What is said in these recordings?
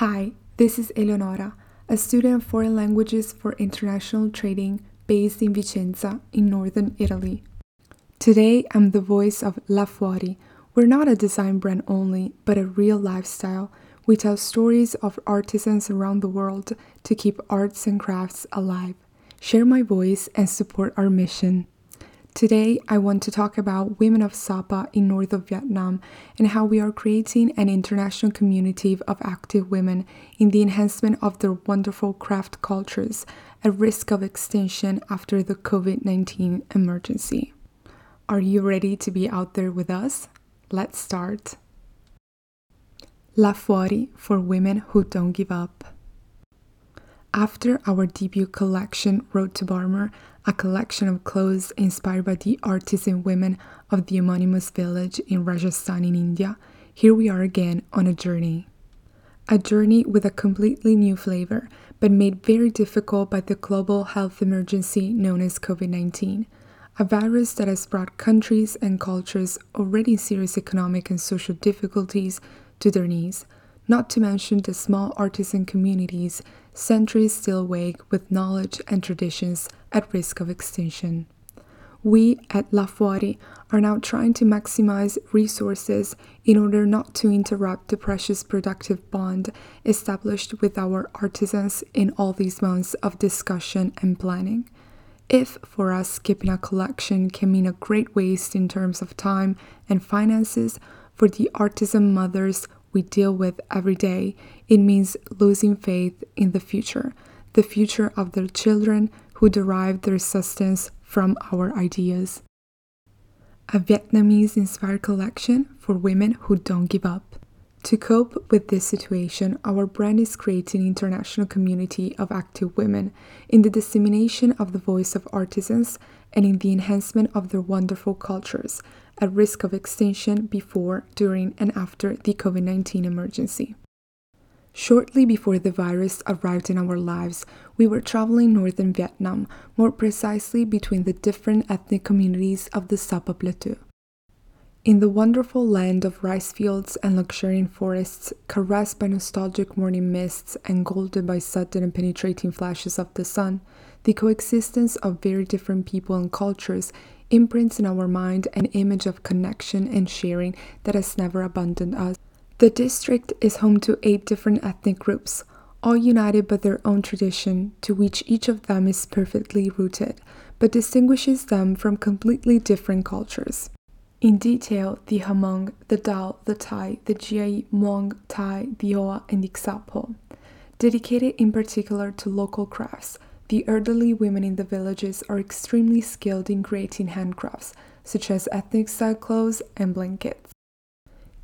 Hi, this is Eleonora, a student of foreign languages for international trading based in Vicenza, in northern Italy. Today, I'm the voice of La Fuori. We're not a design brand only, but a real lifestyle. We tell stories of artisans around the world to keep arts and crafts alive. Share my voice and support our mission. Today, I want to talk about women of Sapa in north of Vietnam and how we are creating an international community of active women in the enhancement of their wonderful craft cultures at risk of extinction after the COVID 19 emergency. Are you ready to be out there with us? Let's start. La Fuori for women who don't give up. After our debut collection, Road to Barmer, a collection of clothes inspired by the artisan women of the homonymous village in Rajasthan in India, here we are again on a journey. A journey with a completely new flavor, but made very difficult by the global health emergency known as COVID 19, a virus that has brought countries and cultures already serious economic and social difficulties to their knees not to mention the small artisan communities, centuries still awake with knowledge and traditions at risk of extinction. We at La Fuori are now trying to maximize resources in order not to interrupt the precious productive bond established with our artisans in all these months of discussion and planning. If for us skipping a collection can mean a great waste in terms of time and finances, for the artisan mothers we deal with every day, it means losing faith in the future, the future of their children who derive their sustenance from our ideas. A Vietnamese inspired collection for women who don't give up. To cope with this situation, our brand is creating an international community of active women in the dissemination of the voice of artisans and in the enhancement of their wonderful cultures at risk of extinction before, during, and after the COVID 19 emergency. Shortly before the virus arrived in our lives, we were traveling northern Vietnam, more precisely between the different ethnic communities of the Sapa Plateau. In the wonderful land of rice fields and luxuriant forests, caressed by nostalgic morning mists and golden by sudden and penetrating flashes of the sun, the coexistence of very different people and cultures imprints in our mind an image of connection and sharing that has never abandoned us. The district is home to eight different ethnic groups, all united by their own tradition, to which each of them is perfectly rooted, but distinguishes them from completely different cultures. In detail, the Hmong, the Dao, the Thai, the Giai, Muong, Thai, the Oa, and the Xapo, dedicated in particular to local crafts, the elderly women in the villages are extremely skilled in creating handcrafts, such as ethnic style clothes and blankets.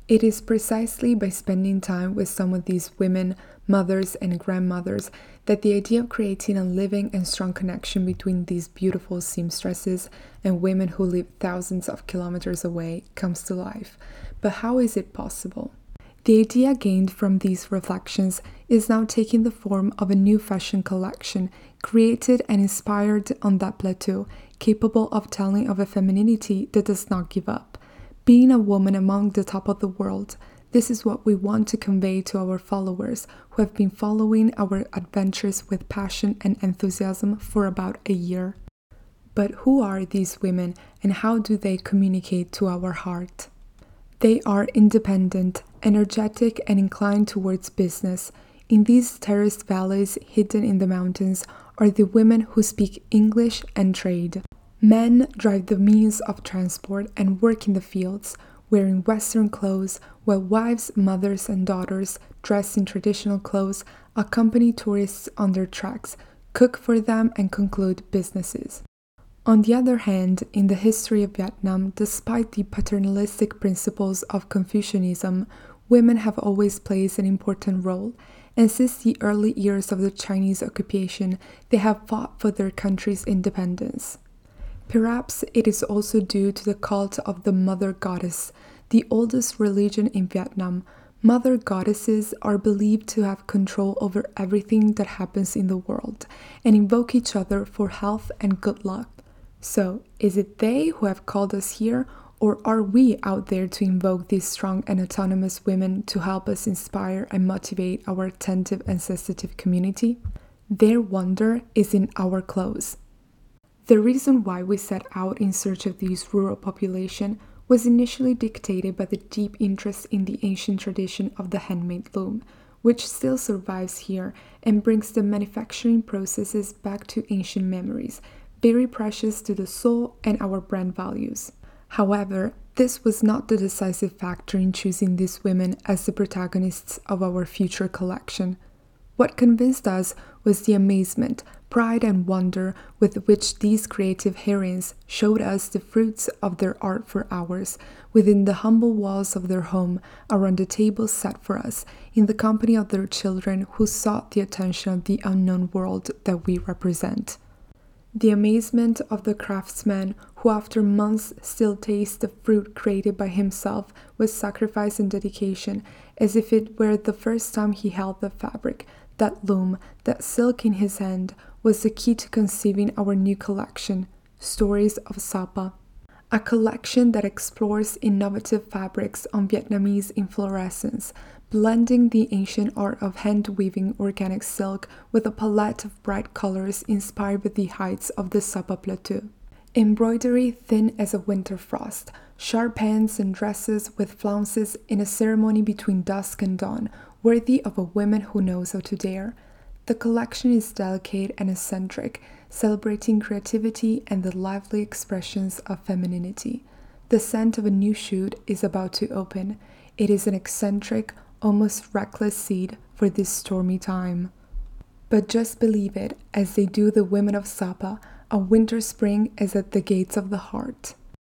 It is precisely by spending time with some of these women, mothers, and grandmothers that the idea of creating a living and strong connection between these beautiful seamstresses and women who live thousands of kilometers away comes to life. But how is it possible? The idea gained from these reflections is now taking the form of a new fashion collection created and inspired on that plateau, capable of telling of a femininity that does not give up. Being a woman among the top of the world, this is what we want to convey to our followers who have been following our adventures with passion and enthusiasm for about a year. But who are these women and how do they communicate to our heart? They are independent, energetic, and inclined towards business. In these terraced valleys hidden in the mountains are the women who speak English and trade. Men drive the means of transport and work in the fields, wearing Western clothes, while wives, mothers, and daughters, dressed in traditional clothes, accompany tourists on their tracks, cook for them, and conclude businesses. On the other hand, in the history of Vietnam, despite the paternalistic principles of Confucianism, women have always played an important role, and since the early years of the Chinese occupation, they have fought for their country's independence. Perhaps it is also due to the cult of the Mother Goddess, the oldest religion in Vietnam. Mother goddesses are believed to have control over everything that happens in the world and invoke each other for health and good luck. So, is it they who have called us here, Or are we out there to invoke these strong and autonomous women to help us inspire and motivate our attentive and sensitive community? Their wonder is in our clothes. The reason why we set out in search of these rural population was initially dictated by the deep interest in the ancient tradition of the handmade loom, which still survives here and brings the manufacturing processes back to ancient memories, very precious to the soul and our brand values. However, this was not the decisive factor in choosing these women as the protagonists of our future collection. What convinced us was the amazement, pride, and wonder with which these creative heroines showed us the fruits of their art for hours within the humble walls of their home around the table set for us in the company of their children who sought the attention of the unknown world that we represent. The amazement of the craftsman who, after months, still tastes the fruit created by himself with sacrifice and dedication, as if it were the first time he held the fabric, that loom, that silk in his hand, was the key to conceiving our new collection, Stories of Sapa. A collection that explores innovative fabrics on Vietnamese inflorescence, blending the ancient art of hand weaving organic silk with a palette of bright colors inspired by the heights of the Sapa Plateau. Embroidery thin as a winter frost, sharp pants and dresses with flounces in a ceremony between dusk and dawn, worthy of a woman who knows how to dare. The collection is delicate and eccentric, celebrating creativity and the lively expressions of femininity. The scent of a new shoot is about to open. It is an eccentric, almost reckless seed for this stormy time. But just believe it, as they do the women of Sapa, a winter spring is at the gates of the heart.